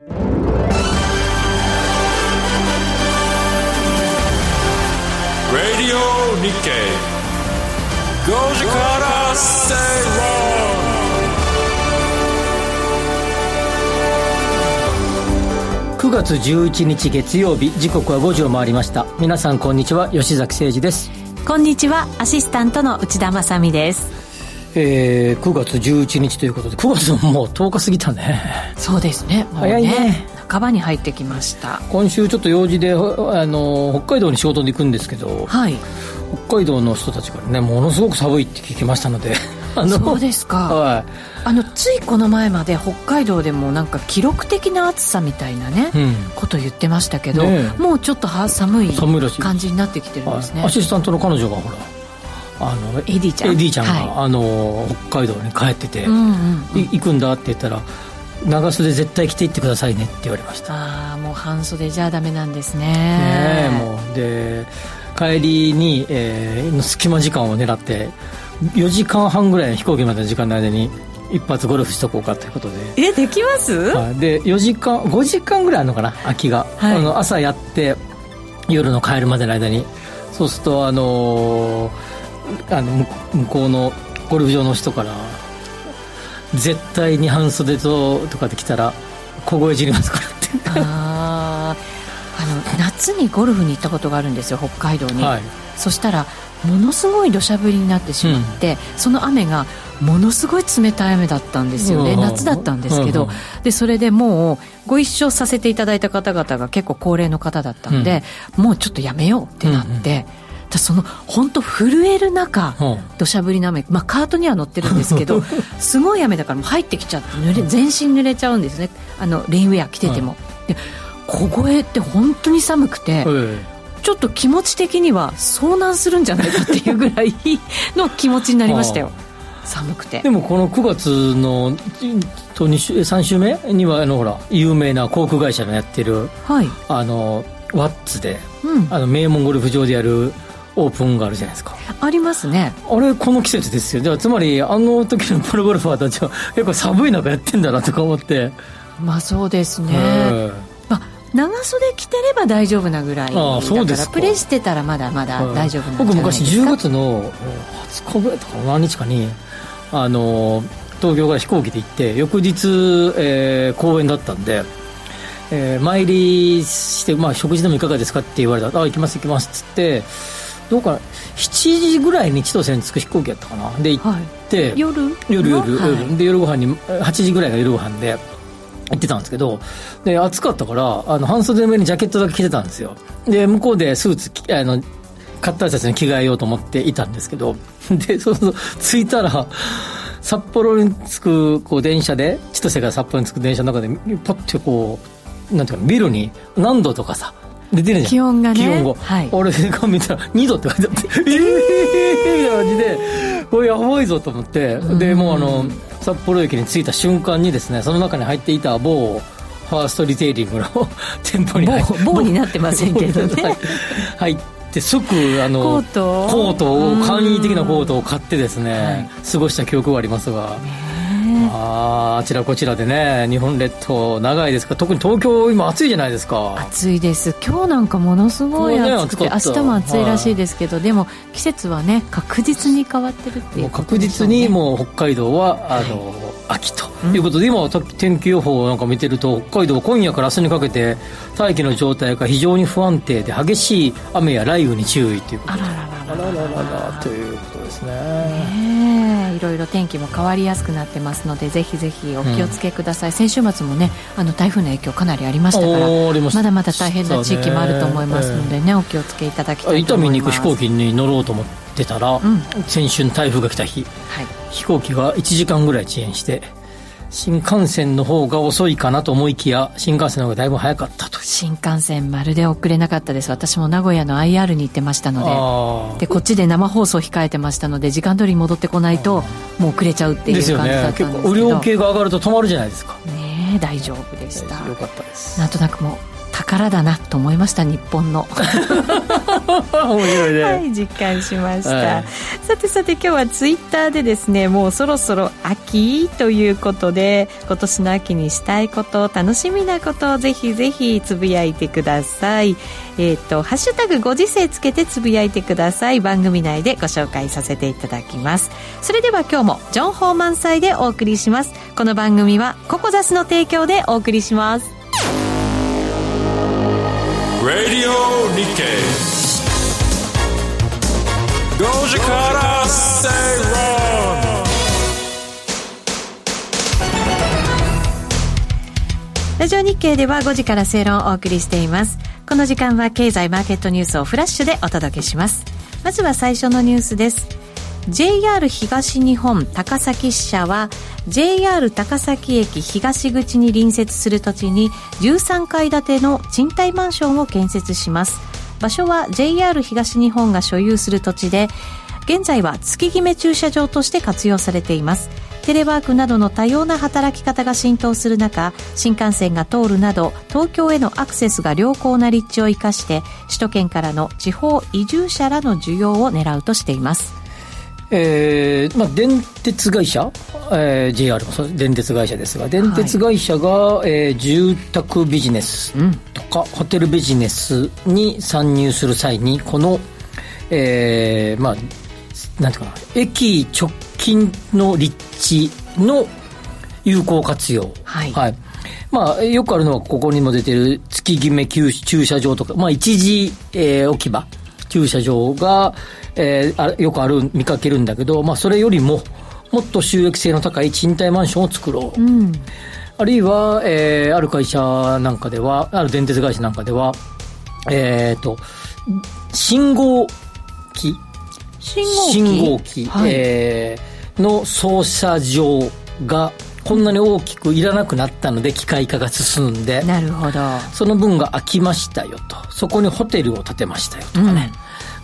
Radio Nikkei. 5時から正論9月11日月曜日時刻は5時を回りました。皆さんこんにちは。吉崎誠二です。こんにちは。アシスタントの内田まさですえー、9月11日ということで9月ももう10日過ぎたね。そうですね。もうね早いね。半ばに入ってきました。今週ちょっと用事であの北海道に仕事に行くんですけど、はい、北海道の人たちからねものすごく寒いって聞きましたので そうですか、はい、あのついこの前まで北海道でもなんか記録的な暑さみたいなね、うん、こと言ってましたけど、ね、もうちょっとは寒い感じになってきてるんですね、アシスタントの彼女がほらあのエディちゃん。エディちゃんが、はい、あの北海道に帰ってて、うんうんうん、行くんだって言ったら長袖絶対着ていってくださいねって言われました。ああもう半袖じゃダメなんですね。ねもう。で帰りに、えー、隙間時間を狙って4時間半ぐらいの飛行機までの時間の間に一発ゴルフしとこうかということで。えできます、はい、で4時間5時間ぐらいあるのかな空きが、はい、あの朝やって夜の帰るまでの間に。そうするとあのー、あの向こうのゴルフ場の人から絶対に半袖ととかで来たら凍え散りますからって。ああの夏にゴルフに行ったことがあるんですよ北海道に、はい、そしたらものすごい土砂降りになってしまって、うん、その雨がものすごい冷たい雨だったんですよね、うん、夏だったんですけど、うん、でそれでもうご一緒させていただいた方々が結構高齢の方だったんで、もうちょっとやめようってなって、その本当震える中土砂降りの雨、まあ、カートには乗ってるんですけど すごい雨だからもう入ってきちゃって濡れ全身濡れちゃうんですね。あのレインウェア着てても、で凍えって本当に寒くて、ちょっと気持ち的には遭難するんじゃないかっていうぐらいの気持ちになりましたよ。寒くて。でもこの9月のと3週目にはあのほら有名な航空会社のやってる、はい、あのワッツで、うん、あの名門ゴルフ場でやるオープンがあるじゃないですか。ありますね。あれこの季節ですよ。じゃあつまりあの時のプロゴルファーたちは結構寒い中やってんだなとか思って。まあそうですね、まあ、長袖着てれば大丈夫なぐらいあそうですプレーしてたらまだまだ大丈夫なん僕昔10月の20日ぐらいとか何日かにあの東京から飛行機で行って翌日、えー、公演だったんでえー、参りして、まあ、食事でもいかがですかって言われたら、あ、行きます行きますっつって、どうかな。7時ぐらいに千歳に着く飛行機やったかな。で行って、はい、夜？夜夜、はい、で夜ご飯に8時ぐらいが夜ご飯で行ってたんですけど。で暑かったからあの半袖の上にジャケットだけ着てたんですよ。で向こうでスーツあの買った人たちに着替えようと思っていたんですけど。でそうそう着いたら札幌に着くこう電車で千歳から札幌に着く電車の中でパッてこうなんていうかビルに何度とかさ出てるじゃん。気温がね。気温が、はい、俺が見たら2度って書いてあって。ええー、みたいな感じでこれやばいぞと思って。でもうあの札幌駅に着いた瞬間にですねその中に入っていた某ファーストリテイリングの店舗に入って某になってませんけどね。入って即あのコートコートを簡易的なコートを買ってですね、過ごした記憶がありますが、ああちらこちらでね日本列島長いですか？特に東京今暑いじゃないですか。暑いです。今日なんかものすごい暑くて、ね、明日も暑いらしいですけど、はい、でも季節はね確実に変わってるっていう、ね、確実にもう北海道はあの、はい秋ということで、うん、今天気予報なんか見てると北海道今夜から明日にかけて大気の状態が非常に不安定で激しい雨や雷雨に注意ということであららららら。ということですね。ねいろいろ天気も変わりやすくなってますのでぜひぜひお気をつけください、うん、先週末もねあの台風の影響かなりありましたからまだまだ大変な地域もあると思いますのでね、お気をつけいただきたいと思います。伊丹に行く飛行機に乗ろうと思ってたら、うん、先週台風が来た日、はい、飛行機が1時間ぐらい遅延して新幹線の方が遅いかなと思いきや新幹線の方がだいぶ早かったと。新幹線まるで遅れなかったです。私も名古屋の IR に行ってましたので。でこっちで生放送控えてましたので時間通りに戻ってこないともう遅れちゃうっていう感じだったんですけど、ね、結構雨量計が上がると止まるじゃないですか。ね大丈夫でした。よかったです。なんとなくもう宝だなと思いました日本の。面白いね、はい、実感しました、はい、さてさて今日はツイッターでですねもうそろそろ秋ということで今年の秋にしたいこと楽しみなことをぜひぜひつぶやいてください。えっ、ー、とハッシュタグご時世つけてつぶやいてください。番組内でご紹介させていただきます。それでは今日も情報満載でお送りします。この番組はココザスの提供でお送りします Radio Nikkei. 5時から正論ラジオ日経では5時から正論をお送りしています。この時間は経済マーケットニュースをフラッシュでお届けします。まずは最初のニュースです。JR 東日本高崎支社は JR 高崎駅東口に隣接する土地に13階建ての賃貸マンションを建設します。場所は JR 東日本が所有する土地で現在は月決め駐車場として活用されています。テレワークなどの多様な働き方が浸透する中新幹線が通るなど東京へのアクセスが良好な立地を生かして首都圏からの地方移住者らの需要を狙うとしています。えーまあ、電鉄会社、えー、JR も電鉄会社ですが。電鉄会社が、はい、えー、住宅ビジネスとか、うん、ホテルビジネスに参入する際にこの、えー、まあなんていうかな駅直近の立地の有効活用、はい、はい、まあ、よくあるのはここにも出てる月決め駐車場とか、まあ、一時、えー、置き場駐車場が、えー、あよくある見かけるんだけど、まあ、それよりももっと収益性の高い賃貸マンションを作ろう、うん、あるいは、えー、ある会社なんかではある電鉄会社なんかではえっ、ー、と信号機。信号機？信号機、はい、えー、の操作場がこんなに大きくいらなくなったので機械化が進んでなるほど。その分が空きましたよと。そこにホテルを建てましたよとかね、うん。ま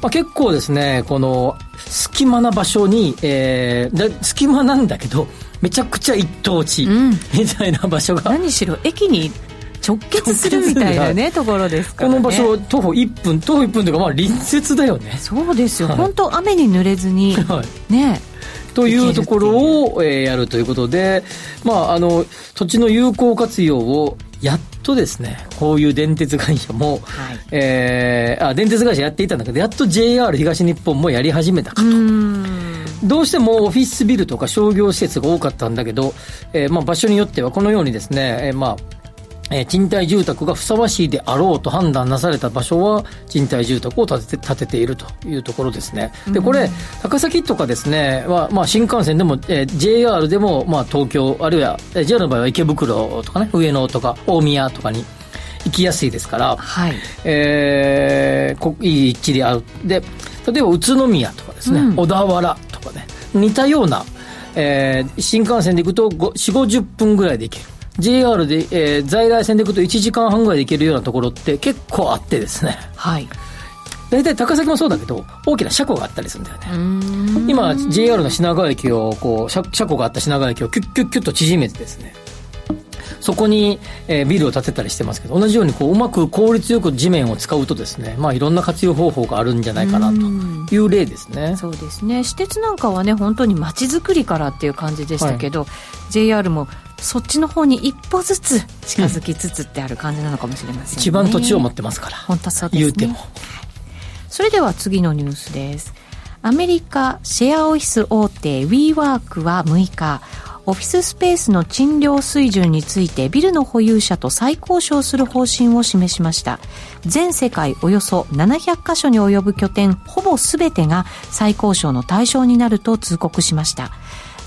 あ、結構ですね、この隙間な場所に、えー、隙間なんだけど、めちゃくちゃ一等地みたいな場所が、うん、何しろ駅に直結するみたいなねところですから、ね、この場所徒歩1分徒歩1分というかまあ隣接だよね。そうですよ、はい、本当雨に濡れずに、はい、ね。というところを、えー、やるということで、まあ、あの土地の有効活用をやっとですね、こういう電鉄会社も、はい、えー、あ、電鉄会社やっていたんだけど、やっと JR 東日本もやり始めたかと。どうしてもオフィスビルとか商業施設が多かったん。だけど、えー、まあ場所によってはこのようにですね、えー、まあ、えー、賃貸住宅がふさわしいであろうと判断なされた場所は賃貸住宅を建てて建てているというところですね。でこれ高崎とかですねは、まあ、新幹線でも、えー、JR でも、まあ、東京あるいは JR の場合は池袋とかね上野とか大宮とかに行きやすいですから、はい。えー、いい一致である。で例えば宇都宮とかですね、うん、小田原とかね似たような、えー、新幹線で行くと4 5 0分ぐらいで行ける JR で、えー、在来線で行くと1時間半ぐらいで行けるようなところって結構あってですね。はい。大体高崎もそうだけど、大きな車庫があったりするんだよね。今、JR の品川駅を、こう車、車庫があった品川駅をキュッキュッキュッと縮めてですね、そこに、えー、ビルを建てたりしてますけど、同じようにこううまく効率よく地面を使うとですね、まあいろんな活用方法があるんじゃないかなという例ですね。そうですね。私鉄なんかはね、本当に街づくりからっていう感じでしたけど、はい、JR もそっちの方に一歩ずつ近づきつつってある感じなのかもしれませんね、一番土地を持ってますから。本当そうです、ね、言うても、それでは次のニュースです。アメリカシェアオフィス大手 WeWork は6日オフィススペースの賃料水準についてビルの保有者と再交渉する方針を示しました。全世界およそ700カ所に及ぶ拠点ほぼ全てが再交渉の対象になると通告しました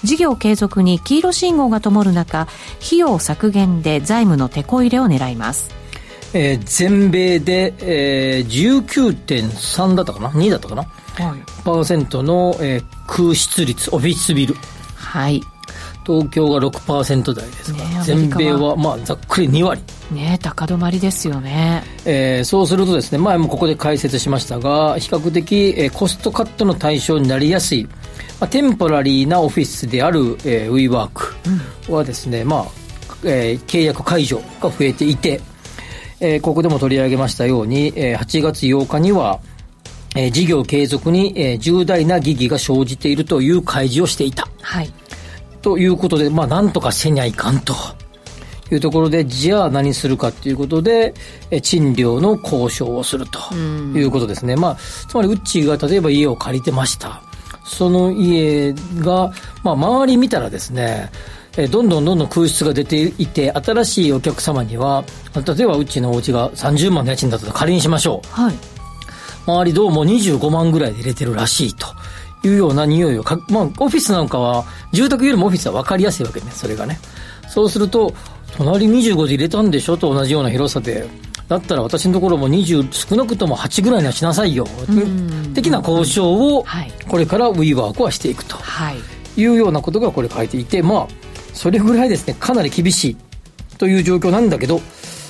事業継続に黄色信号が灯る中費用削減で財務の手こ入れを狙います。えー、全米で、えー、19.3だったかな？2だったかな、はい、パーセントの、えー、空室率オフィスビル。はい。東京が6%台ですか。ら、ね、全米はまあざっくり2割。ね高止まりですよね、えー、そうするとですね前もここで解説しましたが比較的、えー、コストカットの対象になりやすいまあ、テンポラリーなオフィスである、えー、WeWork はですね、うん、まあ、えー、契約解除が増えていて、えー、ここでも取り上げましたように、えー、8月8日には、えー、事業継続に、えー、重大な疑義が生じているという開示をしていた。はい。ということで、まあ、なんとかせにゃいかんと。いうところで、じゃあ何するかということで、え賃料の交渉をするということですね。まあ、つまり、うっちーが例えば家を借りてました。その家が、まあ、周り見たらですね、えどんどんどんどん空室が出ていて、新しいお客様には、例えばうちのお家が30万の家賃だったら仮にしましょう。はい。周りどうも25万ぐらいで入れてるらしいと。いうような匂いをか、まあ、オフィスなんかは、住宅よりもオフィスは分かりやすいわけね、それがね。そうすると、隣25で入れたんでしょと同じような広さで。だったら私のところも20少なくとも8ぐらいにはしなさいよ、的な交渉をこれから WeWork はしていくとい。うようなことがこれ書いていてまあそれぐらいですねかなり厳しいという状況なんだけど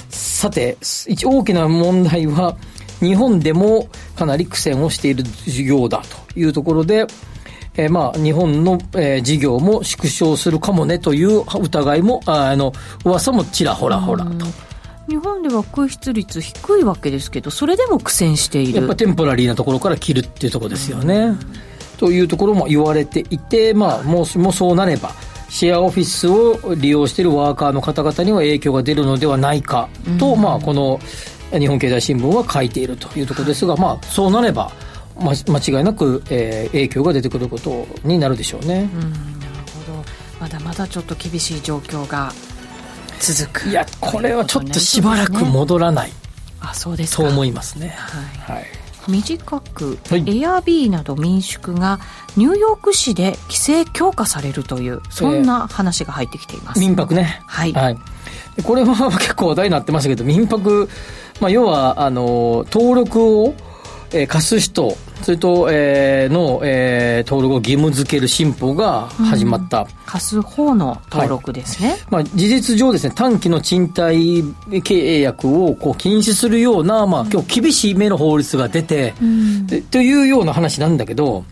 さて一大きな問題は日本でもかなり苦戦をしている事業だというところでえー、まあ、日本の、えー、事業も縮小するかもねという疑いも、あの、噂もちらほらほらと。日本では空室率低いわけですけど、それでも苦戦している。やっぱテンポラリーなところから切るっていうところですよね。というところも言われていて、まあ、もう、もうそうなれば、シェアオフィスを利用しているワーカーの方々には影響が出るのではないかと、まあ、この日本経済新聞は書いているというところですが、まあ、そうなれば、ま、間違いなく、えー、影響が出てくることになるでしょうね。うんなるほどまだまだちょっと厳しい状況が続く。いやこれはちょっとしばらく戻らない、ね、あそうですと思いますね。はい、はい。短く、はい、エアビーなど民宿がニューヨーク市で規制強化されるというそんな話が入ってきています、えー、民泊ね。はい、はい、これは結構話題になってましたけど民泊、まあ、要はあの登録をえー、貸す人、それと、えー、の、えー、登録を義務付ける新法が始まった。うん、貸す方の登録ですね。はい、まあ、事実上ですね、短期の賃貸契約をこう禁止するような、まあ、今日厳しい目の法律が出て、うん、というような話なんだけど、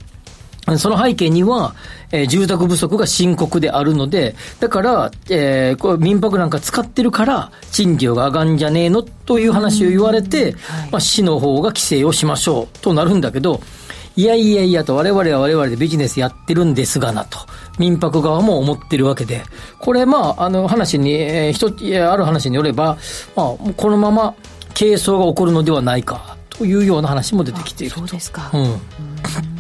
その背景には、えー、住宅不足が深刻であるので、だから、えー、これ民泊なんか使ってるから、賃料が上がんじゃねえのという話を言われて、はい、まあ、市の方が規制をしましょうとなるんだけど、いやいやいやと我々は我々でビジネスやってるんですがなと、民泊側も思ってるわけで、これまあ、あの話に、えー、一つ、ある話によれば、まあ、このまま係争が起こるのではないかというような話も出てきているそうですか。うん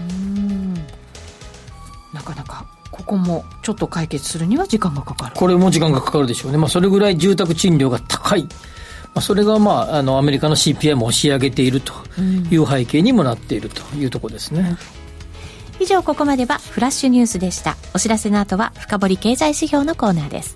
ここもちょっと解決するには時間がかかる。これも時間がかかるでしょうね、まあ、それぐらい住宅賃料が高い、まあ、それが、まあ、あのアメリカの CPI も押し上げているという背景にもなっているというところですね。うん以上ここまではフラッシュニュースでした。お知らせの後は深掘経済指標のコーナーです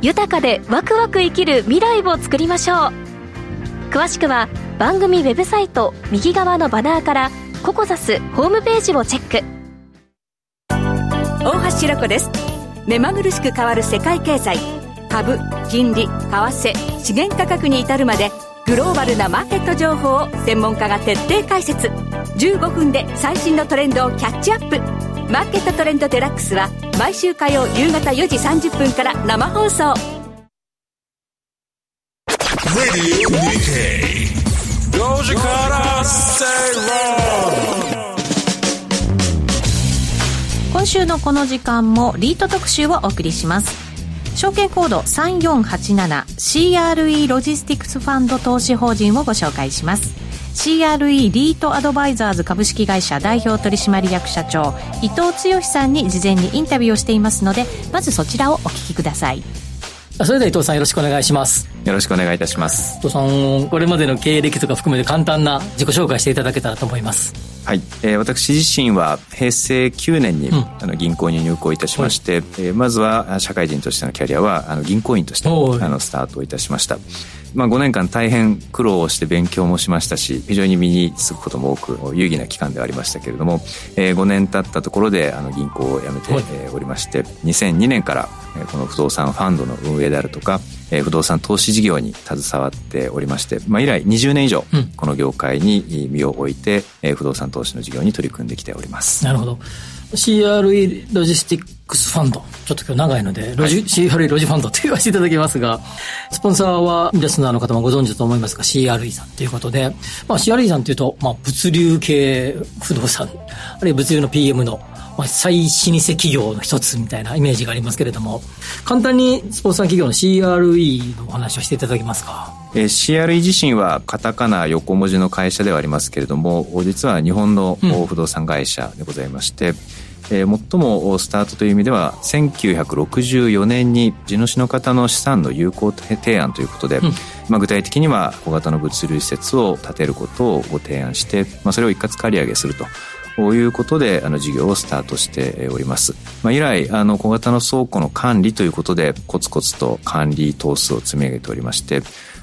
豊かでワクワク生きる未来を作りましょう。詳しくは番組ウェブサイト右側のバナーからココザスホームページをチェック。大橋ロコです。目まぐるしく変わる世界経済。株金利為替資源価格に至るまでグローバルなマーケット情報を専門家が徹底解説。15分で最新のトレンドをキャッチアップ。マーケットトレンドデラックスは毎週火曜夕方4時30分から生放送。今週のこの時間もリート特集をお送りします。証券コード 3487CRE ロジスティクスファンド投資法人をご紹介します。CRE リートアドバイザーズ株式会社代表取締役社長伊藤剛さんに事前にインタビューをしています。のでまずそちらをお聞きくださいそれでは伊藤さんよろしくお願いします。よろしくお願いいたします。伊藤さんこれまでの経歴とか含めて簡単な自己紹介していただけたらと思います。はい、えー、私自身は平成9年に、うん、あの銀行に入行いたしまして、はい、えー、まずは社会人としてのキャリアはあの銀行員としてあのスタートいたしましたまあ、5年間大変苦労をして勉強もしましたし非常に身につくことも多く有意義な期間ではありましたけれども、えー、5年経ったところであの銀行を辞めて、はい、おりまして2002年からこの不動産ファンドの運営であるとか不動産投資事業に携わっておりまして、まあ、以来20年以上この業界に身を置いて不動産投資の事業に取り組んできております。なるほど。CRE ロジスティックスファンド。ちょっと今日長いので、ロジ、はい、CRE ロジファンドと言わせていただきますが、スポンサーはリスナーの方もご存知だと思いますが、CRE さんということで、まあ CRE さんというと、まあ物流系不動産、あるいは物流の PM の、まあ、最老舗企業の一つみたいなイメージがありますけれども、簡単にスポンサー企業の CRE のお話をしていただけますか？えー、CRE 自身はカタカナ横文字の会社ではありますけれども実は日本の不動産会社でございまして、うんえー、最もスタートという意味では1964年に地主の方の資産の有効提案ということで、うん、まあ、具体的には小型の物流施設を建てることをご提案して、まあ、それを一括借り上げすると。こういうことであの事業をスタートしております。まあ、以来あの小型の倉庫の管理ということでコツコツと管理棟数を積み上げておりまして、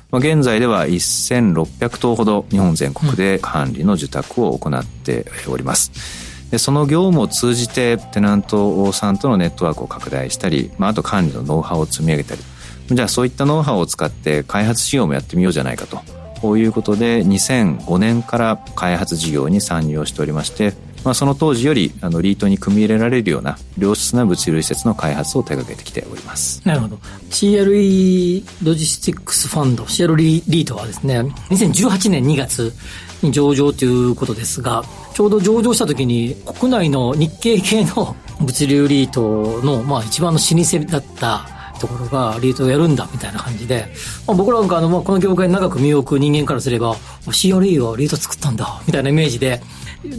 まあ、現在では1600棟ほど日本全国で管理の受託を行っております。でその業務を通じてテナントさんとのネットワークを拡大したり、まあ、あと管理のノウハウを積み上げたり。じゃあそういったノウハウを使って開発事業もやってみようじゃないかと。こういうことで2005年から開発事業に参入をしておりましてまあ、その当時よりあのリートに組み入れられるような良質な物流施設の開発を手掛けてきております。なるほど。CRE ロジスティックスファンド CRE リートはですね2018年2月に上場ということですがちょうど上場した時に国内の日系系の物流リートの、まあ、一番の老舗だったところがリートをやるんだみたいな感じで、まあ、僕らなんかあの、まあ、この業界に長く身を置く人間からすれば CRE はリート作ったんだみたいなイメージで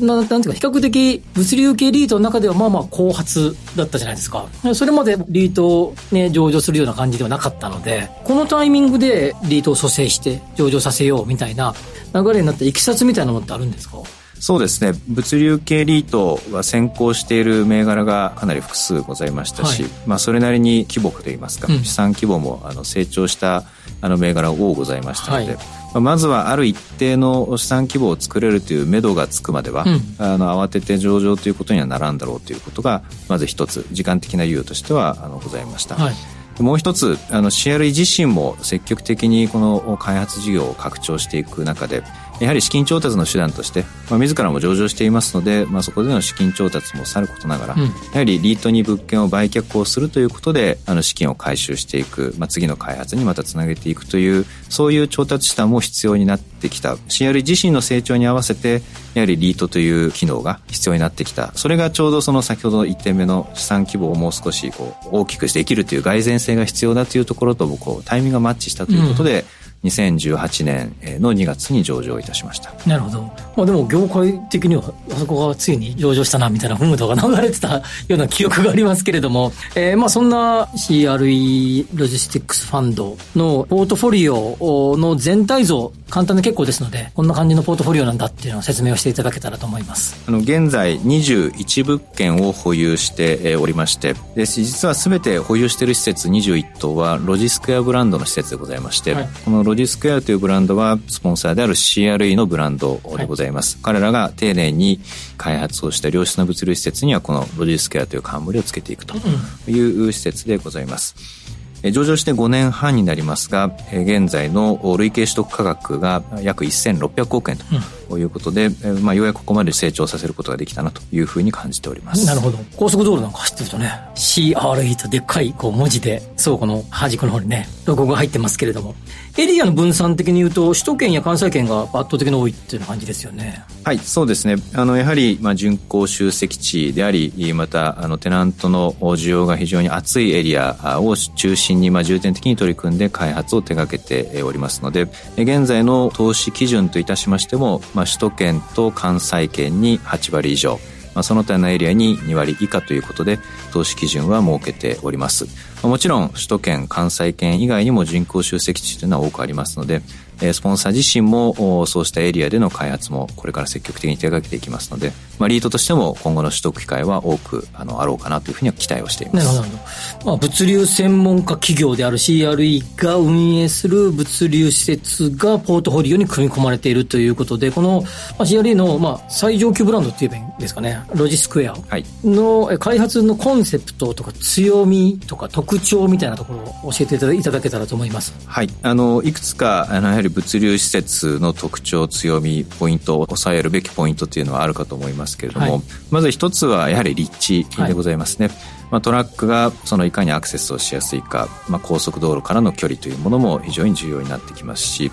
ななんていうか、比較的物流系リートの中ではまあまあ後発だったじゃないですか。それまでリートをね、上場するような感じではなかったので、このタイミングでリートを蘇生して上場させようみたいな流れになったいきさつみたいなものってあるんですか？そうですね。物流系リートは先行している銘柄がかなり複数ございましたし、はい、まあ、それなりに規模といいますか、うん、資産規模もあの成長したあの銘柄多ございましたので、はい、まずはある一定の資産規模を作れるという目処がつくまでは、うん、あの慌てて上場ということにはならんだろうということがまず一つ時間的な猶予としてはあのございました。はいもう一つあの CRE 自身も積極的にこの開発事業を拡張していく中でやはり資金調達の手段として、まあ、自らも上場していますので、まあ、そこでの資金調達もさることながら、うん、やはりリートに物件を売却をするということであの資金を回収していく、まあ、次の開発にまたつなげていくというそういう調達手段も必要になってきた。CR 自身の成長に合わせてやはりリートという機能が必要になってきた。それがちょうどその先ほどの1点目の資産規模をもう少しこう大きくしてできるという蓋然性が必要だというところとこうタイミングがマッチしたということで、うん2018年の2月に上場いたしました。なるほど、まあ、でも業界的にはあそこがついに上場したなみたいなムードが流れてたような記憶がありますけれども、えー、まあそんな CRE ロジスティックスファンドのポートフォリオの全体像簡単で結構ですのでこんな感じのポートフォリオなんだっていうのを説明をしていただけたらと思います。あの現在21物件を保有しておりまして。で実は全て保有している施設21棟はロジスクエアブランドの施設でございまして、はい、このロジスクエアというブランドはスポンサーである CRE のブランドでございます、はい、彼らが丁寧に開発をした良質な物流施設にはこのロジスクエアという冠をつけていくという施設でございます、上場して5年半になりますが現在の累計取得価格が約1600億円ということで、うん、まあ、ようやくここまで成長させることができたなというふうに感じております。なるほど。高速道路なんか走ってるとね CRE とでっかいこう文字で倉庫の端っこの方にねロゴが入ってますけれども。エリアの分散的に言うと首都圏や関西圏が圧倒的に多いっていう感じですよね。はいそうですね。あのやはり、まあ、巡航集積地でありまたあのテナントの需要が非常に厚いエリアを中心に、まあ、重点的に取り組んで開発を手掛けておりますので現在の投資基準といたしましても、まあ、首都圏と関西圏に8割以上まあ、その他のエリアに2割以下ということで投資基準は設けております。もちろん首都圏、関西圏以外にも人口集積地というのは多くありますので、スポンサー自身もそうしたエリアでの開発もこれから積極的に手掛けていきますので、まあ、リートとしても今後の取得機会は多くあのあろうかなというふうには期待をしています。なるほど。まあ、物流専門家企業である CRE が運営する物流施設がポートフォリオに組み込まれているということで、この CRE のまあ最上級ブランドって言えばいいんですかね、ロジスクエアの開発のコンセプトとか強みとか特徴みたいなところを教えていただけたらと思います。はい。あの、いくつか、あの、り物流施設の特徴、強み、ポイントを抑えるべきポイントっていうのはあるかと思いますけれども、はい、まず一つはやはり立地でございますね。はい、まあ、トラックがそのいかにアクセスをしやすいか、まあ、高速道路からの距離というものも非常に重要になってきますし、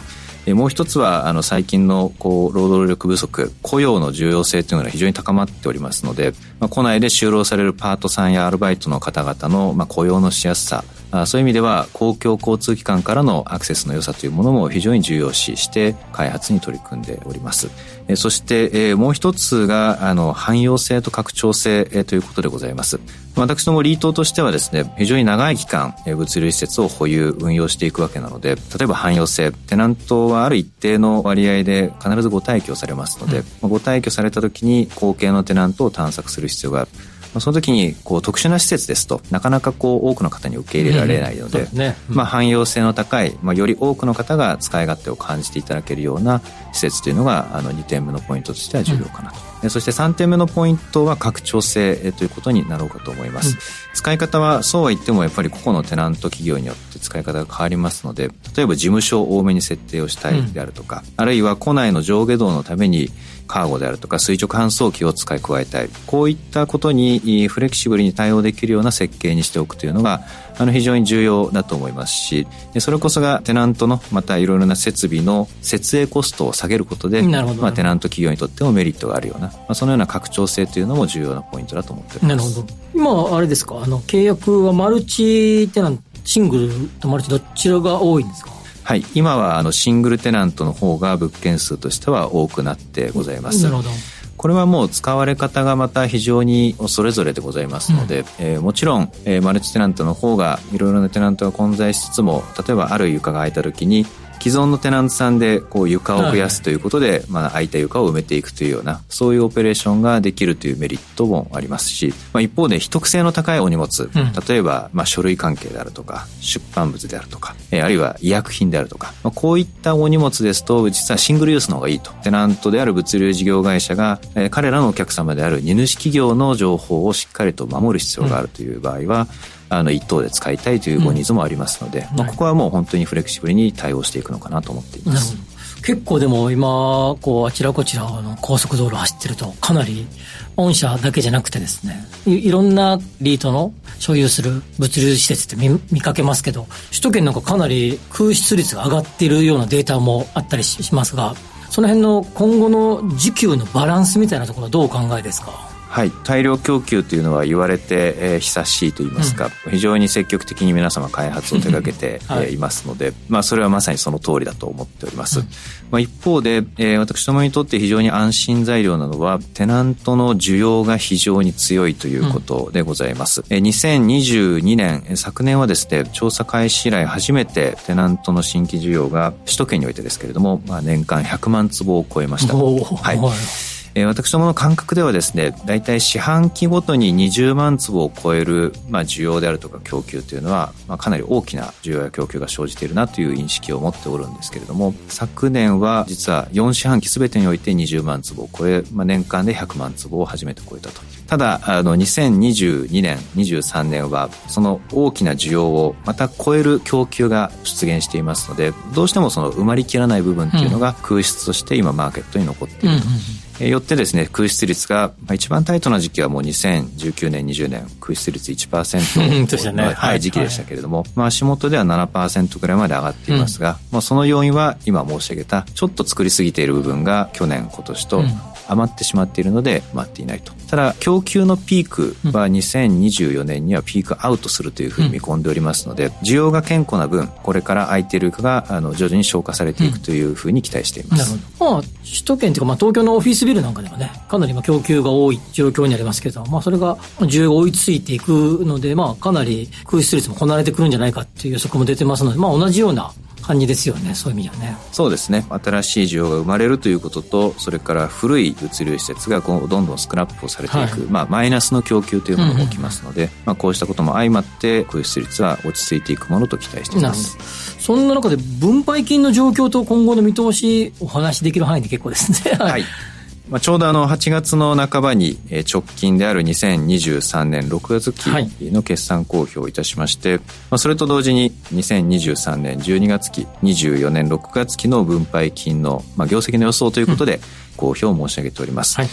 もう一つは、あの、最近の、こう、労働力不足、雇用の重要性というのが非常に高まっておりますので、まあ、庫内で就労されるパートさんやアルバイトの方々の、まあ、雇用のしやすさ、そういう意味では公共交通機関からのアクセスの良さというものも非常に重要視して開発に取り組んでおります。そしてもう一つがあの汎用性と拡張性ということでございます。私どもリートとしてはですね、非常に長い期間物流施設を保有、運用していくわけなので、例えば汎用性、テナントはある一定の割合で必ずご退去されますので、うん、ご退去された時に後継のテナントを探索する必要がある。まあ、その時にこう特殊な施設ですとなかなかこう多くの方に受け入れられないのでうんねうん、まあ、汎用性の高い、まあ、より多くの方が使い勝手を感じていただけるような施設というのがあの2点目のポイントとしては重要かなと。うん、そして3点目のポイントは拡張性ということになろうかと思います。使い方はそうは言ってもやっぱり個々のテナント企業によって使い方が変わりますので例えば事務所を多めに設定をしたいであるとか、あるいは庫内の上下動のためにカーゴであるとか垂直搬送機を使い加えたい。こういったことにフレキシブルに対応できるような設計にしておくというのがあの非常に重要だと思いますしそれこそがテナントのまたいろいろな設備の設営コストを下げることで、まあ、テナント企業にとってもメリットがあるような、まあ、そのような拡張性というのも重要なポイントだと思っております。なるほど。今あれですか？あの契約はマルチテナント？シングルとマルチどちらが多いんですか？はい、今はあのシングルテナントの方が物件数としては多くなってございます。なるほど。これはもう使われ方がまた非常にそれぞれでございますので、うん、えー、もちろん、えー、マルチテナントの方がいろいろなテナントが混在しつつも例えばある床が空いた時に既存のテナントさんでこう床を増やすということで、はい、まあ、空いた床を埋めていくというようなそういうオペレーションができるというメリットもありますし、まあ、一方で秘匿性の高いお荷物、うん、例えば、まあ、書類関係であるとか出版物であるとか、えー、あるいは医薬品であるとか、まあ、こういったお荷物ですと実はシングルユースの方がいいと。テナントである物流事業会社が、えー、彼らのお客様である荷主企業の情報をしっかりと守る必要があるという場合は、うんあの一等で使いたいというごニーズもありますので、うん、まあ、ここはもう本当にフレキシブルに対応していくのかなと思っています。結構でも今、こう、あちらこちらの高速道路走ってると、かなり、御社だけじゃなくてですね、いいろんなリートの所有する物流施設って見見かけますけど、首都圏なんかかなり空室率が上がっているようなデータもあったりしますが、その辺の今後の需給のバランスみたいなところはどうお考えですか？はい、大量供給というのは言われて、えー、久しいと言いますか、うん、非常に積極的に皆様開発を手掛けて、はい、えー、いますので、まあ、それはまさにその通りだと思っております、うん、まあ、一方で、えー、私どもにとって非常に安心材料なのはテナントの需要が非常に強いということでございます、うん、えー、2022年昨年はですね調査開始以来初めてテナントの新規需要が首都圏においてですけれども、まあ、年間100万坪を超えました。はいえ、私どもの感覚ではですね大体四半期ごとに20万坪を超える、まあ、需要であるとか供給というのは、まあ、かなり大きな需要や供給が生じているなという認識を持っておるんですけれども昨年は実は4四半期全てにおいて20万坪を超え、まあ、年間で100万坪を初めて超えたと。いうただあの2022年23年はその大きな需要をまた超える供給が出現していますのでどうしてもその埋まりきらない部分っていうのが空室として今マーケットに残っている。と。うんうん。よってですね空室率が、まあ、一番タイトな時期はもう2019年20年。空室率1%の、ね。はい、時期でしたけれども、はい、まあ、足元では7%ぐらいまで上がっていますが、うん、まあ、その要因は今申し上げたちょっと作りすぎている部分が去年今年と余ってしまっているので待っていないと。ただ供給のピークは2024年にはピークアウトするというふうに見込んでおりますので、需要が健康な分これから空いているかがあの徐々に消化されていくというふうに期待しています、なるほど、まあ、首都圏というか、まあ、東京のオフィスビルなんかではねかなり今供給が多い状況になりますけど、まあ、それが需要が追いついていくので、まあ、かなり空室率もこなれてくるんじゃないかっていう予測も出てますので、まあ、同じような感じですよねそういう意味ではね。そうですね。新しい需要が生まれるということとそれから古い物流施設が今後どんどんスクラップをされていく、はい、まあ、マイナスの供給というものが起きますので、うんうん、まあ、こうしたことも相まって空室率は落ち着いていくものと期待しています。そんな中で分配金の状況と今後の見通しお話しできる範囲で結構ですね。はいまあ、ちょうどあの8月の半ばに直近である2023年6月期の決算公表をいたしまして、まあ、それと同時に2023年12月期24年6月期の分配金の、まあ、業績の予想ということで公表を申し上げております。はい。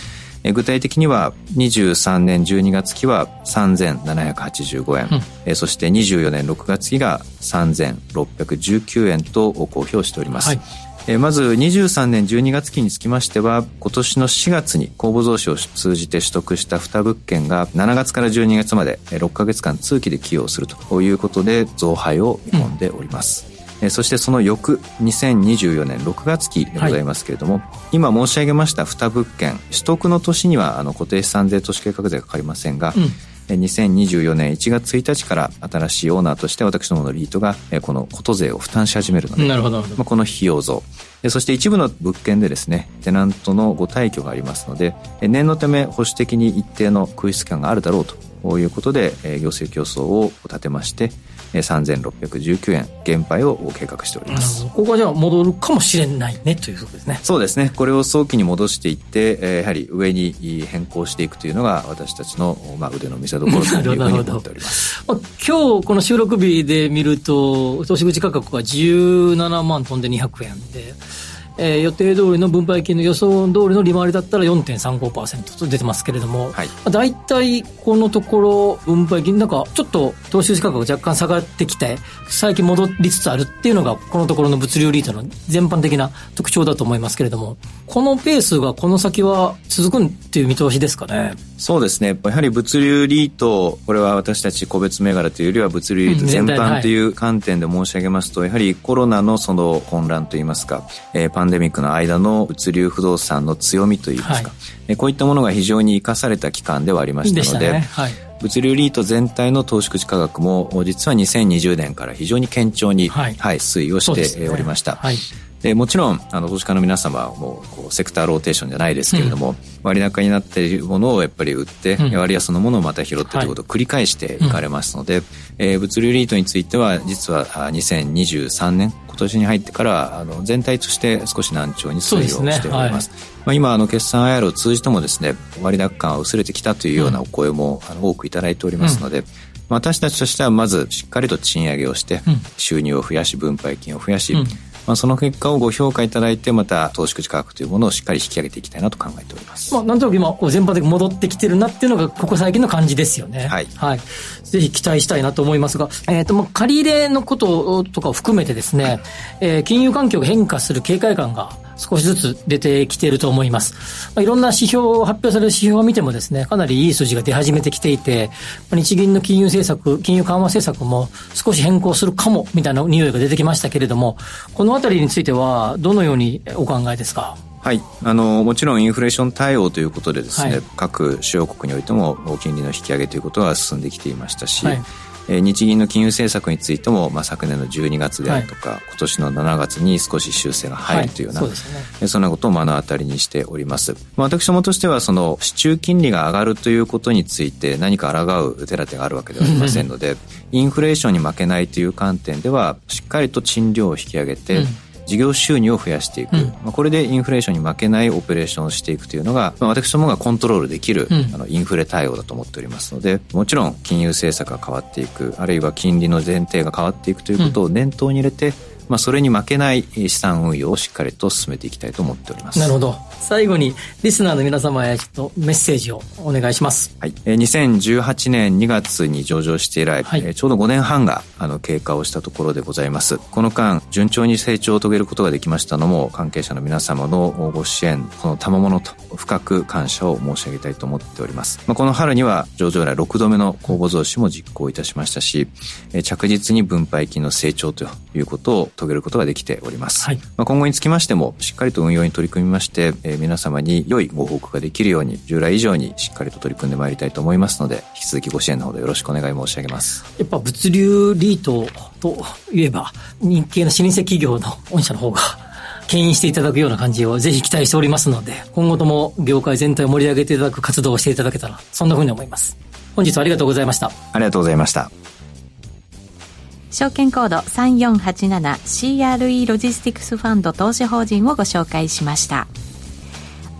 具体的には23年12月期は3785円、うん、そして24年6月期が3619円と公表しております、はいえまず23年12月期につきましては今年の4月に公募増資を通じて取得した2物件が7月から12月まで6か月間通期で寄与するということで増配を見込んでおります、うん、そしてその翌2024年6月期でございますけれども、はい、今申し上げました2物件取得の年にはあの固定資産税都市計画税がかかりませんが、うん2024年1月1日から新しいオーナーとして私どものリートがこのこと税を負担し始めるのでなるほど、まあ、この費用増。そして一部の物件でですねテナントのご退去がありますので念のため保守的に一定の空室感があるだろうということで行政競争を立てまして3619円。減配を計画しております。ここはじゃあ戻るかもしれないねということですね。そうですね。これを早期に戻していってやはり上に変更していくというのが私たちの、まあ、腕の見せ所というふうに思っております。まあ、今日この収録日で見ると投資口価格が17万飛んで200円でえー、予定通りの分配金の予想通りの利回りだったら4.35%と出てますけれども、はい、大体このところ分配金なんかちょっと投資価格が若干下がってきて最近戻りつつあるっていうのがこのところの物流リートの全般的な特徴だと思いますけれどもこのペースがこの先は続くっていう見通しですかね。そうですね。やはり物流リートこれは私たち個別銘柄というよりは物流リート全般という観点で申し上げますと、やはりコロナのその混乱といいますか、えー、パンデミックの間の物流不動産の強みといいますか、はい、こういったものが非常に生かされた期間ではありました。ので、ね。はい、物流リート全体の投資口価格も実は2020年から非常に堅調に、はい、はい、推移をしておりました。はい。でもちろんあの投資家の皆様はもうこうセクターローテーションじゃないですけれども、うん、割高になっているものをやっぱり売って、うん、割安のものをまた拾ってということを繰り返していかれますので、はい、えー、物流リートについては実は2023年今年に入ってからあの全体として少し難聴に推移をしております。すねはい、まあ、今あの決算 IR を通じてもですね割高感は薄れてきたというようなお声も、あの多くいただいておりますので、私たちとしてはまずしっかりと賃上げをして、収入を増やし分配金を増やし、まあ、その結果をご評価いただいてまた投資口価格というものをしっかり引き上げていきたいなと考えております、まあ、なんとなく今全般的に戻ってきてるなっていうのがここ最近の感じですよね。はい、はい、ぜひ期待したいなと思いますが、えーとまあ、借り入れのこととかを含めてですね、えー、金融環境が変化する警戒感が少しずつ出てきていると思います。まあ、いろんな指標、発表される指標を見てもですね、かなりいい数字が出始めてきていて、日銀の金融政策、金融緩和政策も少し変更するかも、みたいな匂いが出てきましたけれども、このあたりについては、どのようにお考えですか？はい、あのもちろんインフレーション対応ということでですね、はい、各主要国においても金利の引き上げということは進んできていましたし、はいえ日銀の金融政策についても、まあ、昨年の12月であるとか、はい、今年の7月に少し修正が入るというような、はいそね、そんなことを目の当たりにしております。まあ、私どもとしてはその市中金利が上がるということについて何か抗う手立てがあるわけではありませんのでインフレーションに負けないという観点ではしっかりと賃料を引き上げて、うん事業収入を増やしていく、うん、まあ、これでインフレーションに負けないオペレーションをしていくというのが、まあ、私どもがコントロールできる、うん、あのインフレ対応だと思っておりますのでもちろん金融政策が変わっていくあるいは金利の前提が変わっていくということを念頭に入れて、まあ、それに負けない資産運用をしっかりと進めていきたいと思っております。なるほど最後にリスナーの皆様へちょっとメッセージをお願いします。はい、え2018年2月に上場して以来、はい、えちょうど5年半があの経過をしたところでございます。この間順調に成長を遂げることができましたのも関係者の皆様のご支援この賜物と深く感謝を申し上げたいと思っております。まあ、この春には上場以来6度目の公募増資も実行いたしましたし、え着実に分配金の成長ということを遂げることができております。はい、まあ、今後につきましてもしっかりと運用に取り組みまして、えー、皆様に良いご報告ができるように、従来以上にしっかりと取り組んでまいりたいと思いますので、引き続きご支援のほどよろしくお願い申し上げます。やっぱ物流リートといえば、日系の老舗企業の御社の方が、牽引していただくような感じをぜひ期待しておりますので、今後とも業界全体を盛り上げていただく活動をしていただけたら、そんなふうに思います。本日はありがとうございました。ありがとうございました。証券コード 3487CRE ロジスティクスファンド投資法人をご紹介しました。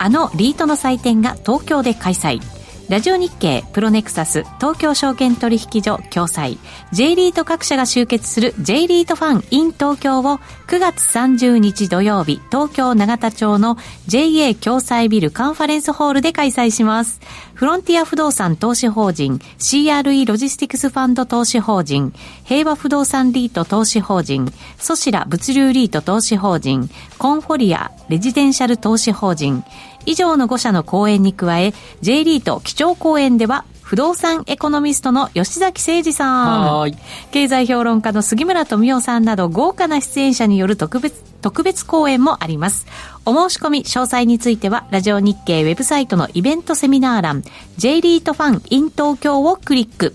あのリートの祭典が東京で開催。ラジオ日経プロネクサス東京証券取引所共催 J リート各社が集結する J リートファン in 東京を9月30日土曜日東京永田町の JA 共催ビルカンファレンスホールで開催します。フロンティア不動産投資法人 CRE ロジスティクスファンド投資法人平和不動産リート投資法人ソシラ物流リート投資法人コンフォリアレジデンシャル投資法人以上の5社の講演に加え、J リート基調講演では、不動産エコノミストの吉崎誠二さん、経済評論家の杉村富夫さんなど豪華な出演者による特別、特別講演もあります。お申し込み詳細については、ラジオ日経ウェブサイトのイベントセミナー欄、J リートファン in 東京をクリック。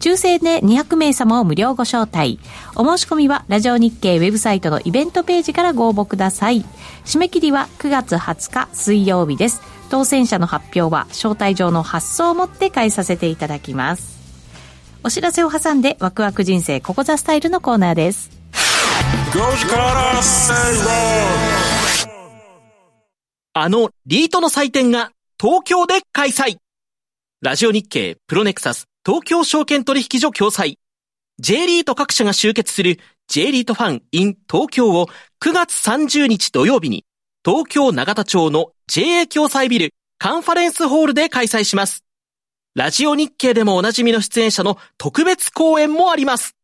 抽選で200名様を無料ご招待。お申し込みは、ラジオ日経ウェブサイトのイベントページからご応募ください。締め切りは9月20日水曜日です。当選者の発表は、招待状の発送をもって返させていただきます。お知らせを挟んで、ワクワク人生ここザスタイルのコーナーです。あのリートの祭典が東京で開催ラジオ日経プロネクサス東京証券取引所共催、J リート各社が集結する J リートファン in 東京を9月30日土曜日に東京長田町の JA 共催ビルカンファレンスホールで開催します。ラジオ日経でもおなじみの出演者の特別講演もあります。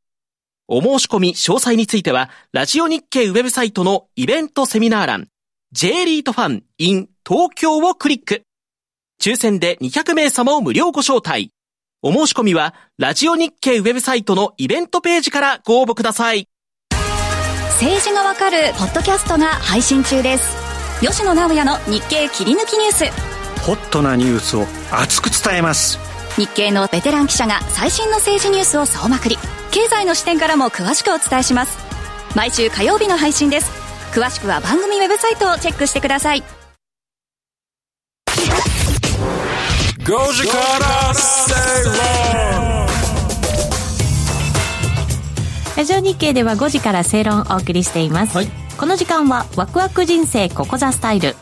お申し込み詳細については、ラジオ日経ウェブサイトのイベントセミナー欄、J リートファン in 東京をクリック。抽選で200名様を無料ご招待。お申し込みは、ラジオ日経ウェブサイトのイベントページからご応募ください。政治がわかるポッドキャストが配信中です。吉野直也の日経切り抜きニュース。ホットなニュースを熱く伝えます。日経のベテラン記者が最新の政治ニュースを総まくり。経済の視点からも詳しくお伝えします。毎週火曜日の配信です。詳しくは番組ウェブサイトをチェックしてください。5時から正論ラジオ日経では5時から正論をお送りしています、はい、この時間はワクワク人生ここザスタイル。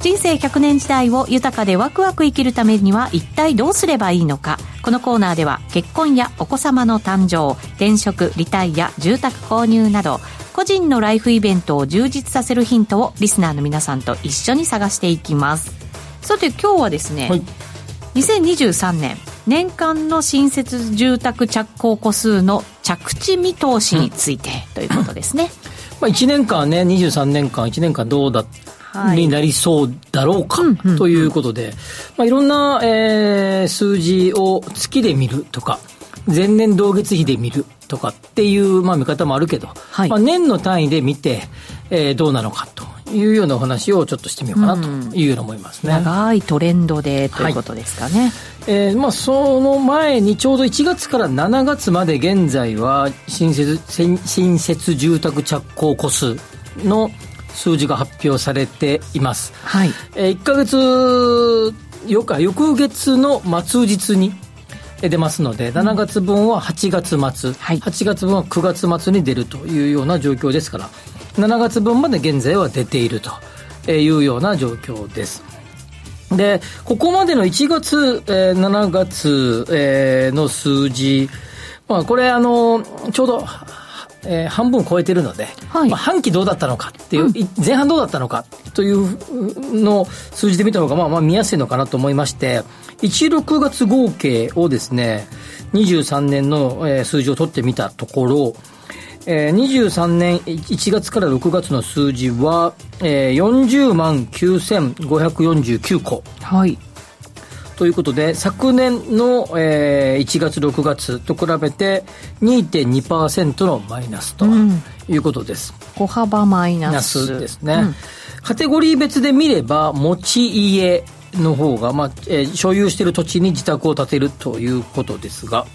人生100年時代を豊かでワクワク生きるためには一体どうすればいいのか。このコーナーでは結婚やお子様の誕生転職リタイア住宅購入など個人のライフイベントを充実させるヒントをリスナーの皆さんと一緒に探していきます。さて今日はですね、はい。2023年年間の新設住宅着工戸数の着地見通しについて、ということですね、まあ、1年間ね23年間1年間どうだになりそうだろうか、ということで、まあ、いろんな、えー、数字を月で見るとか前年同月比で見るとかっていう、まあ、見方もあるけど、はい、まあ、年の単位で見て、えー、どうなのかというようなお話をちょっとしてみようかなというように思いますね、うん、長いトレンドでということですかね、はい、えー、まあ、その前にちょうど1月から7月まで現在は新設新設住宅着工戸数の数字が発表されています、はい。えー、1か月よか翌月の末日に出ますので、7月分は8月末、はい、8月分は9月末に出るというような状況ですから、7月分まで現在は出ているというような状況です。で、ここまでの1月、えー、7月、えー、の数字、まあ、これ、あの、ちょうど、えー、半分超えてるので、はい、まあ、半期どうだったのかっていう、うん、前半どうだったのかというのを数字で見た方が、まあ、まあ見やすいのかなと思いまして、1、6月合計をですね、23年の、えー、数字を取ってみたところ、えー、23年1月から6月の数字は、えー、40万9549個。はい。ということで、昨年の、えー、1月、6月と比べて2.2%のマイナスということです。小幅マイナス。ですね。うんカテゴリー別で見れば、持ち家の方が、まあ、えー、所有している土地に自宅を建てるということですが、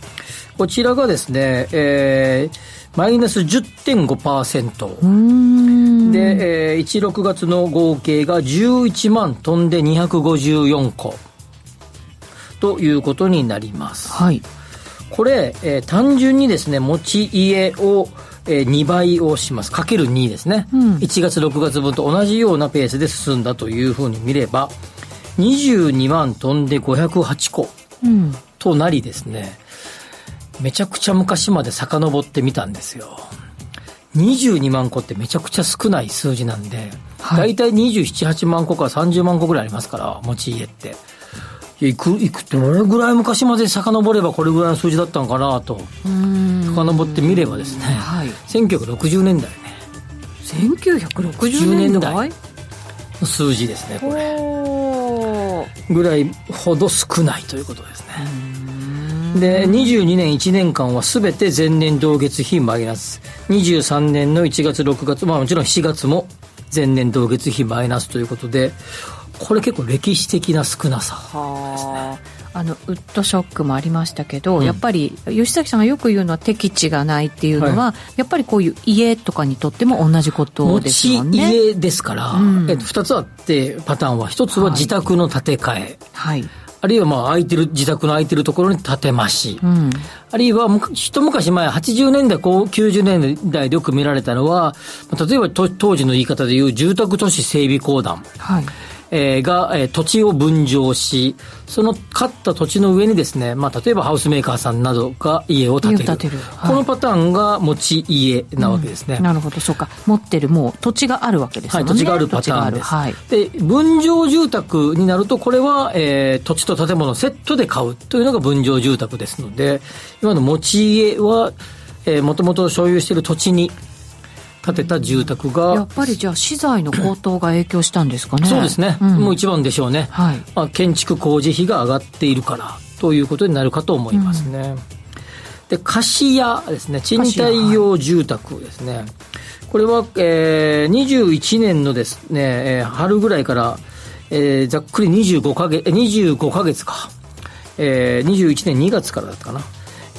こちらがですね、えー、マイナス10.5%。で、えー、1、6月の合計が11万トンで254個。ということになります。はい。これ、えー、単純にですね、持ち家を、えー、2倍をします。かける2ですね。うん、1月、6月分と同じようなペースで進んだというふうに見れば、22万トンで508個となりですね、めちゃくちゃ昔まで遡ってみたんですよ。22万個ってめちゃくちゃ少ない数字なんで、はい、大体27、8万個から30万個ぐらいありますから、持ち家って。いく、いく、どれぐらい昔まで遡ればこれぐらいの数字だったのかなと、遡ってみればですね、はい、1960年代ね。1960年代？の数字ですね、これ。ぐらいほど少ないということですね。で、22年1年間はすべて前年同月比マイナス。23年の1月、6月、まあもちろん7月も前年同月比マイナスということで、これ結構歴史的な少なさ。ですね。あのウッドショックもありましたけど、うん、やっぱり吉崎さんがよく言うのは敵地がないっていうのは、はい、やっぱりこういう家とかにとっても同じことですよね。家ですから、うん、えっと、2つあってパターンは。1つは自宅の建て替え、はい、あるいはまあ空いてる、自宅の空いてるところに建て増し。うん、あるいは、一昔前、80年代、こう、90年代でよく見られたのは、例えば当時の言い方で言う住宅都市整備公団。はい。えー、が、えー、土地を分譲し、その買った土地の上にですね、まあ、例えばハウスメーカーさんなどが家を建てる。てるはい、このパターンが持ち家なわけですね。うん、なるほど、そうか。持ってるもう土地があるわけですね。はい、土地があるパターンです。はい、で、分譲住宅になると、これは、えー、土地と建物セットで買うというのが分譲住宅ですので、今の持ち家は、えー、もともと所有している土地に建てた住宅がやっぱりじゃあ資材の高騰が影響したんですかね。そうですね、うん、もう一番でしょうね、はい。まあ、建築工事費が上がっているからということになるかと思いますね、うん、で貸家ですね。賃貸用住宅ですね、これは、えー、21年のですね、えー、春ぐらいから、えー、ざっくり25か月、25か月か、えー、21年2月からだったかな。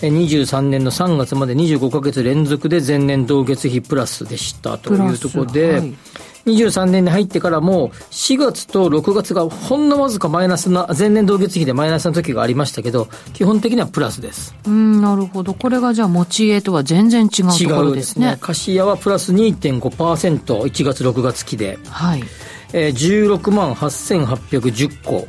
23年の3月まで25か月連続で前年同月比プラスでしたというところで、はい、23年に入ってからも4月と6月がほんのわずかマイナスな、前年同月比でマイナスの時がありましたけど、基本的にはプラスです。うん、なるほど。これがじゃあ持ち家とは全然違うところですね。違うですね。貸家はプラス2.5%、1月6月期で。はい。えー、16万8810個。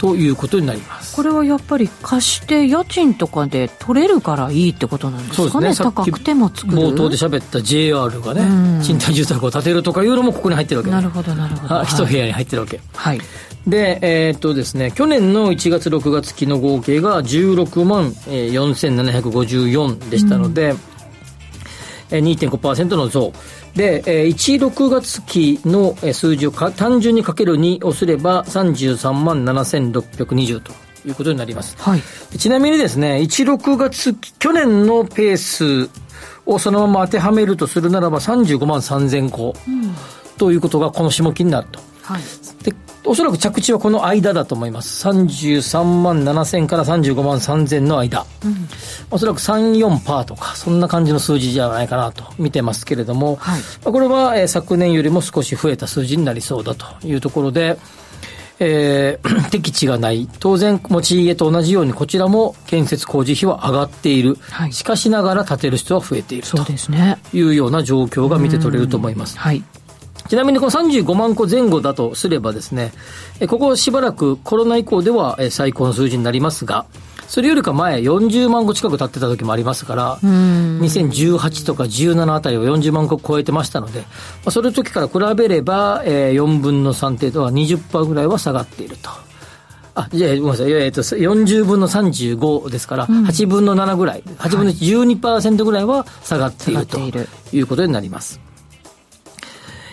ということになります。これはやっぱり貸して家賃とかで取れるからいいってことなんですかね、ね。高くても作る。冒頭で喋った JR がね、賃貸住宅を建てるとかいうのもここに入ってるわけ。なるほどなるほど。一部屋に入ってるわけ。はい、でえー、っとですね去年の1月6月期の合計が16万4754でしたので、うん。2.5%の増。で、1、6月期の数字を単純にかける2をすれば33万7620ということになります。はい、ちなみにですね、1、6月期、去年のペースをそのまま当てはめるとするならば35万3000個、うん、ということがこの下期になると。はい、でおそらく着地はこの間だと思います。33万7000から35万3000の間。うん、おそらく3、4パーとか、そんな感じの数字じゃないかなと見てますけれども、はい、これは、えー、昨年よりも少し増えた数字になりそうだというところで、えー、適地がない。当然、持ち家と同じように、こちらも建設工事費は上がっている。はい、しかしながら建てる人は増えているというような状況が見て取れると思います。はい。ちなみにこの35万個前後だとすればですね、ここしばらくコロナ以降では最高の数字になりますが、それよりか前、40万個近く経ってた時もありますから、2018とか17あたりは40万個超えてましたので、まあ、その時から比べれば、えー、4分の3程度は20%ぐらいは下がっていると。あ、じゃあ、ごめんなさい。えっと、40分の35ですから、うん、8分の7ぐらい、8分の12%ぐらいは下がっているということになります。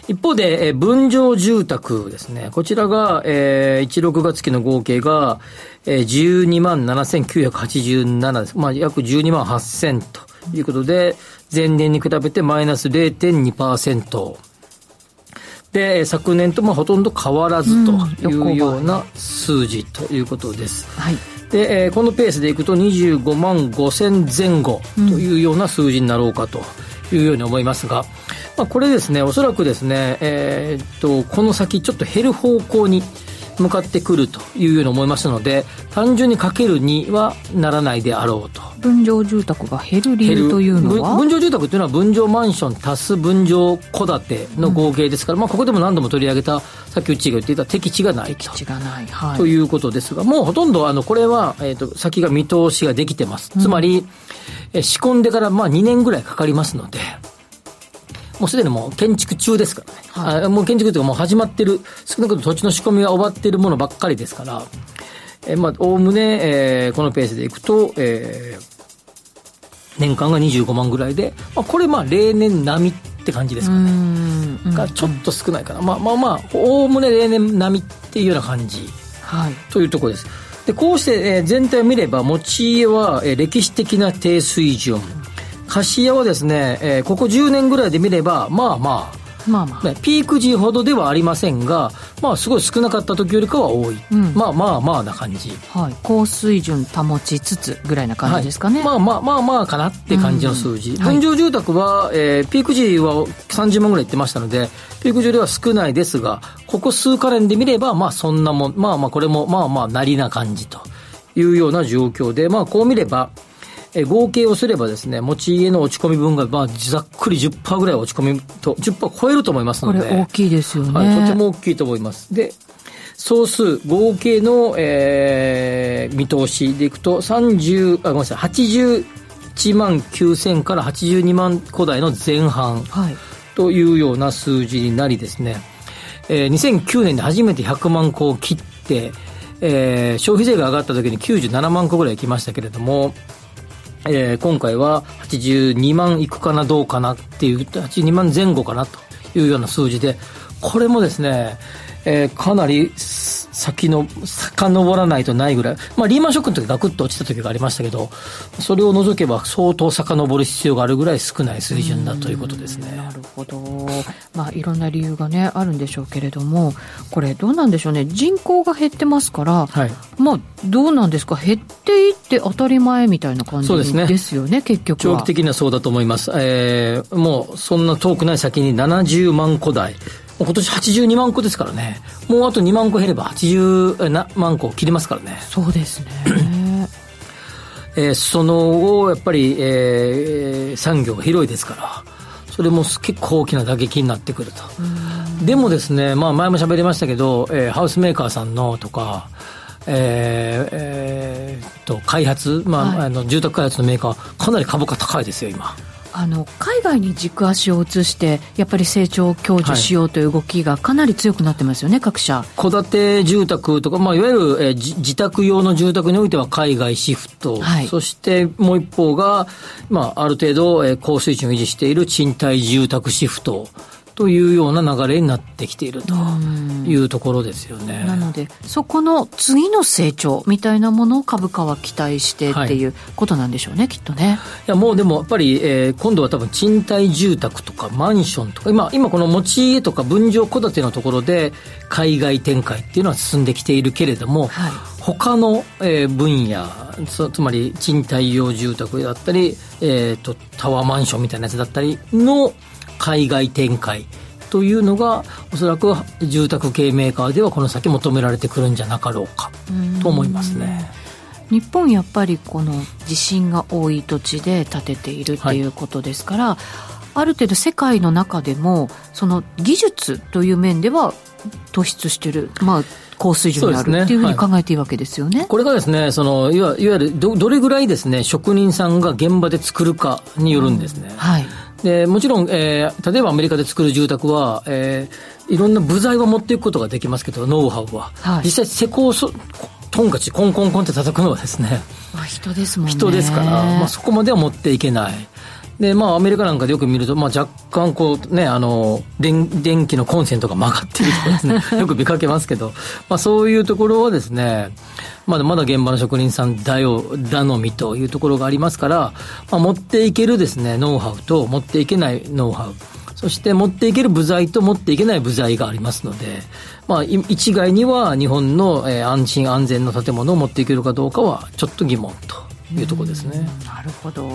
一方で、えー、分譲住宅ですね。こちらが、えー、1、6月期の合計が、えー、12万7987です。まあ、約12万8000ということで、前年に比べてマイナス0.2%。で昨年とまあほとんど変わらずというような数字ということです、はい、で、えー、このペースでいくと25万5000前後というような数字になろうかというように思いますが、まあ、これですねおそらくですね、えー、っとこの先ちょっと減る方向に向かってくるというように思いますので単純にかける2はならないであろうと。分譲住宅が減る理由というのは？分譲住宅というのは分譲マンション足す分譲戸建ての合計ですから、うん、まあ、ここでも何度も取り上げたさっきうちが言っていた敵地がないと。敵地がない、はい、ということですがもうほとんどあのこれは、えーと、先が見通しができてます、つまり、え仕込んでからまあ2年ぐらいかかりますのでもうすでにもう建築中ですからね、はい、あもう建築というかもう始まってる、少なくとも土地の仕込みが終わっているものばっかりですから、えまあ、おおむね、えー、このペースでいくと、えー、年間が25万ぐらいで、まあ、これまあ例年並みって感じですかね。がちょっと少ないかな。まあまあまあ、おおむね例年並みっていうような感じ。はい。というところです。で、こうして、えー、全体を見れば、持ち家は、えー、歴史的な低水準。貸家はですね、えー、ここ10年ぐらいで見れば、まあまあ、まあまあ、ピーク時ほどではありませんが、まあ、すごい少なかった時よりかは多い、うん、まあまあまあな感じ、はい、高水準保ちつつぐらいな感じですかね、はい、まあまあまあまあかなって感じの数字、うん、分譲住宅は、えー、ピーク時は30万ぐらいいってましたのでピーク時よりは少ないですがここ数カレンで見ればまあそんなもんまあまあこれもまあまあなりな感じというような状況でまあこう見ればえ合計をすればですね、持ち家の落ち込み分が、まあ、ざっくり10%ぐらい落ち込みと、10%超えると思いますので。これ大きいですよね。はい、とても大きいと思います。で、総数、合計の、えー、見通しでいくと、30、あ、ごめんなさい、81万9000から82万戸台の前半、はい、というような数字になりですね、えー、2009年で初めて100万戸を切って、えー、消費税が上がった時に97万戸ぐらい行きましたけれども、えー、今回は82万いくかなどうかなっていう、82万前後かなというような数字で、これもですね、えー、かなり先の、遡らないとないぐらい、まあ、リーマンショックの時ガクッと落ちた時がありましたけど、それを除けば相当遡る必要があるぐらい少ない水準だということですね。なるほど。まあ、いろんな理由がね、あるんでしょうけれども、これどうなんでしょうね。人口が減ってますから、はい、まあ、どうなんですか？減っていって当たり前みたいな感じですね。ですよね、結局長期的にはそうだと思います。えー、もう、そんな遠くない先に70万戸台。今年82万個ですからね。もうあと2万個減れば80万個切りますからね。そうですね。えー、その後、やっぱり、えー、産業が広いですから、それも結構大きな打撃になってくると。でもですね、まあ前も喋りましたけど、えー、ハウスメーカーさんのとか、えーえー、と開発、まあ、はい、あの住宅開発のメーカー、かなり株価高いですよ、今。あの海外に軸足を移してやっぱり成長を享受しようという動きがかなり強くなってますよね、各社。戸建て住宅とか、まあ、いわゆる、え自宅用の住宅においては海外シフト、はい、そしてもう一方が、まあ、ある程度、え高水準を維持している賃貸住宅シフトというような流れになってきているというところですよね。なので、そこの次の成長みたいなものを株価は期待してっていうことなんでしょうね、はい、きっとね。いや、もうでもやっぱり、えー、今度は多分賃貸住宅とかマンションとか、今、今この持ち家とか分譲戸建てのところで海外展開っていうのは進んできているけれども、はい、他の、えー、分野つまり賃貸用住宅だったり、えーとタワーマンションみたいなやつだったりの海外展開というのがおそらく住宅系メーカーではこの先求められてくるんじゃなかろうかと思いますね。日本やっぱりこの地震が多い土地で建てているっていうことですから、はい、ある程度世界の中でもその技術という面では突出してる、まあ、高水準にある、っていうふうに考えていいわけですよね。これがですね、そのいわいわゆるどどれぐらいですね、職人さんが現場で作るかによるんですね。うん、はい。でもちろん、えー、例えばアメリカで作る住宅は、えー、いろんな部材は持っていくことができますけど、ノウハウは。はい、実際、施工そ、トンカチ、コンコンコンって叩くのはですね、まあ、人ですもんね。人ですから、まあ、そこまでは持っていけない。で、まあ、アメリカなんかでよく見ると、まあ、若干、こう、ね、あの、電、電気のコンセントが曲がっているとかですね、よく見かけますけど、まあ、そういうところはですね、まだまだ現場の職人さんだよ、頼みというところがありますから、まあ、持っていけるですね、ノウハウと持っていけないノウハウ。そして持っていける部材と持っていけない部材がありますので、まあ、一概には日本の、えー、安心安全の建物を持っていけるかどうかはちょっと疑問というところですね。なるほど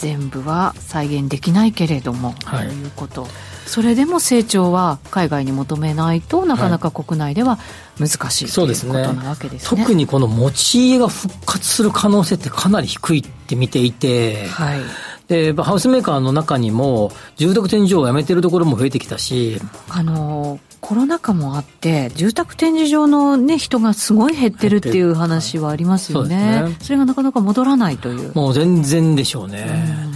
全部は再現できないけれども、はい、ということ。それでも成長は海外に求めないとなかなか国内では難しい、はい、ということなわけですね。特にこの持ち家が復活する可能性ってかなり低いって見ていて、はい、でハウスメーカーの中にも住宅展示場をやめてるところも増えてきたしあのコロナ禍もあって住宅展示場の、ね、人がすごい減ってるっていう話はありますよね、ね、それがなかなか戻らないという。もう全然でしょうね、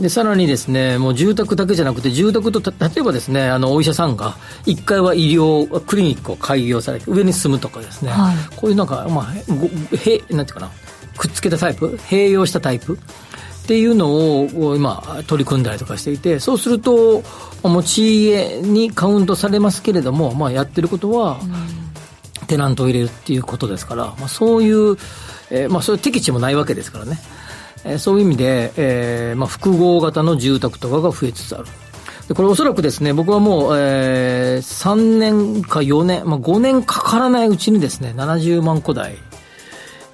で、さらにですね、もう住宅だけじゃなくて、住宅と、例えばですね、あの、お医者さんが、1階は医療、クリニックを開業されて、上に住むとかですね、はい、こういうなんか、まあ、へ、なんていうかな、くっつけたタイプ、併用したタイプ？っていうのを今、取り組んだりとかしていて、そうすると、持ち家にカウントされますけれども、まあ、やってることは、テナントを入れるっていうことですから、まあ、そういう、えー、まあ、そういう適地もないわけですからね。えー、そういう意味で、えーまあ、複合型の住宅とかが増えつつある。でこれおそらくですね、僕はもう、えー、3年か4年、まあ、5年かからないうちにですね、70万戸台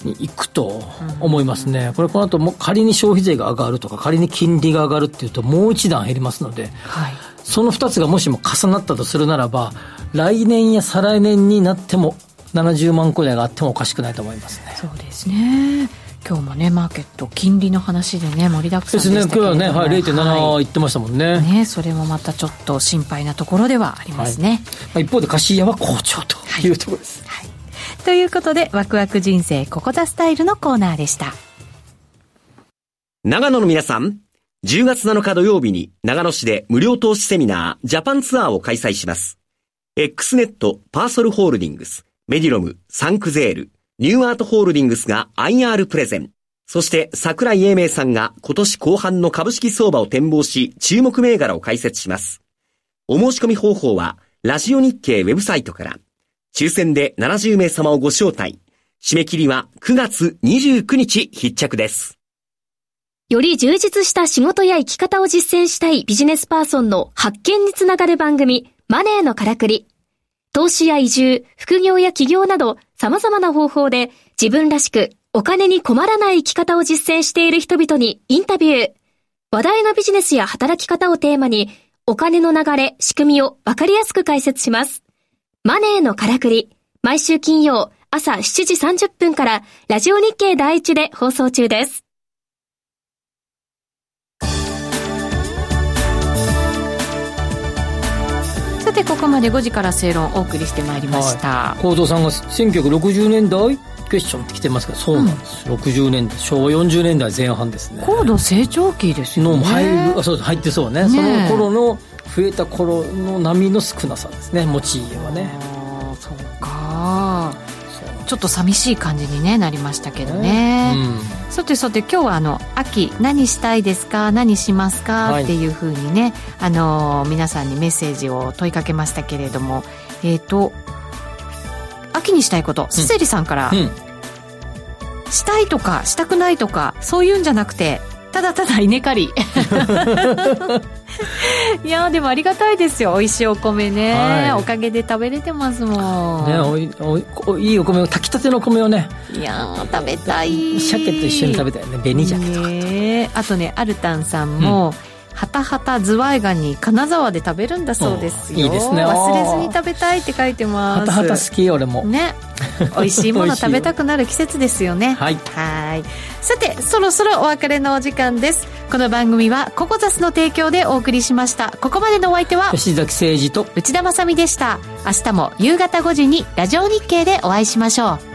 に行くと思いますね。これこの後も仮に消費税が上がるとか、仮に金利が上がるっていうと、もう一段減りますので、はい、その2つがもしも重なったとするならば、来年や再来年になっても、70万戸台があってもおかしくないと思いますね。そうですね。今日もねマーケット金利の話でね盛りだくさんでしたけですね。今日はね、はい、0.7言ってましたもんね,、ねそれもまたちょっと心配なところではありますね、はい、一方で貸家は好調とい。うところです、はい、ということでワクワク人生ここザスタイルのコーナーでした長野の皆さん10月7日土曜日に長野市で無料投資セミナージャパンツアーを開催します X ネットパーソルホールディングスメディロムサンクゼールニューアートホールディングスが IR プレゼン。そして桜井英明さんが今年後半の株式相場を展望し、注目銘柄を解説します。お申し込み方法は、ラジオ日経ウェブサイトから、抽選で70名様をご招待。締め切りは9月29日必着です。より充実した仕事や生き方を実践したいビジネスパーソンの発見につながる番組、マネーのからくり。投資や移住、副業や起業など様々な方法で自分らしくお金に困らない生き方を実践している人々にインタビュー。話題のビジネスや働き方をテーマにお金の流れ、仕組みをわかりやすく解説します。マネーのからくり。毎週金曜朝7時30分からラジオ日経第一で放送中です。てここまで5時から正論お送りしてまいりました。幸、三さんが1960年代クエスチョンって来てますけどそうなんです、うん、60年代昭和40年代前半ですね。高度成長期ですよね。の入るあそう入ってそうね、ね、その頃の増えた頃の波の少なさですね持ち家はね。ああそうか。ちょっと寂しい感じに、ね、なりましたけどね、うん、さてさて今日はあの秋何したいですか？何しますか、はい、っていうふうにねあの皆さんにメッセージを問いかけましたけれども。えっ、ー、と秋にしたいことすせりさんから、うん、したいとかしたくないとかそういうんじゃなくてただただ稲刈り。いやでもありがたいですよ。美味しいお米ね、はい、おかげで食べれてますもん。ねおいおいいお米を炊きたての米をね。いや食べたい。鮭と一緒に食べたい。ね紅鮭とか、ね、あとねアルタンさんも、うんはたはたズワイガニ金沢で食べるんだそうですよ。いいですね。忘れずに食べたいって書いてます。はたはた好き俺も。ね。美味しいもの食べたくなる季節ですよね。はい。はい。さてそろそろお別れのお時間です。この番組はココザスの提供でお送りしました。ここまでのお相手は吉崎誠二と。内田まさでした。明日も夕方5時にラジオ日経でお会いしましょう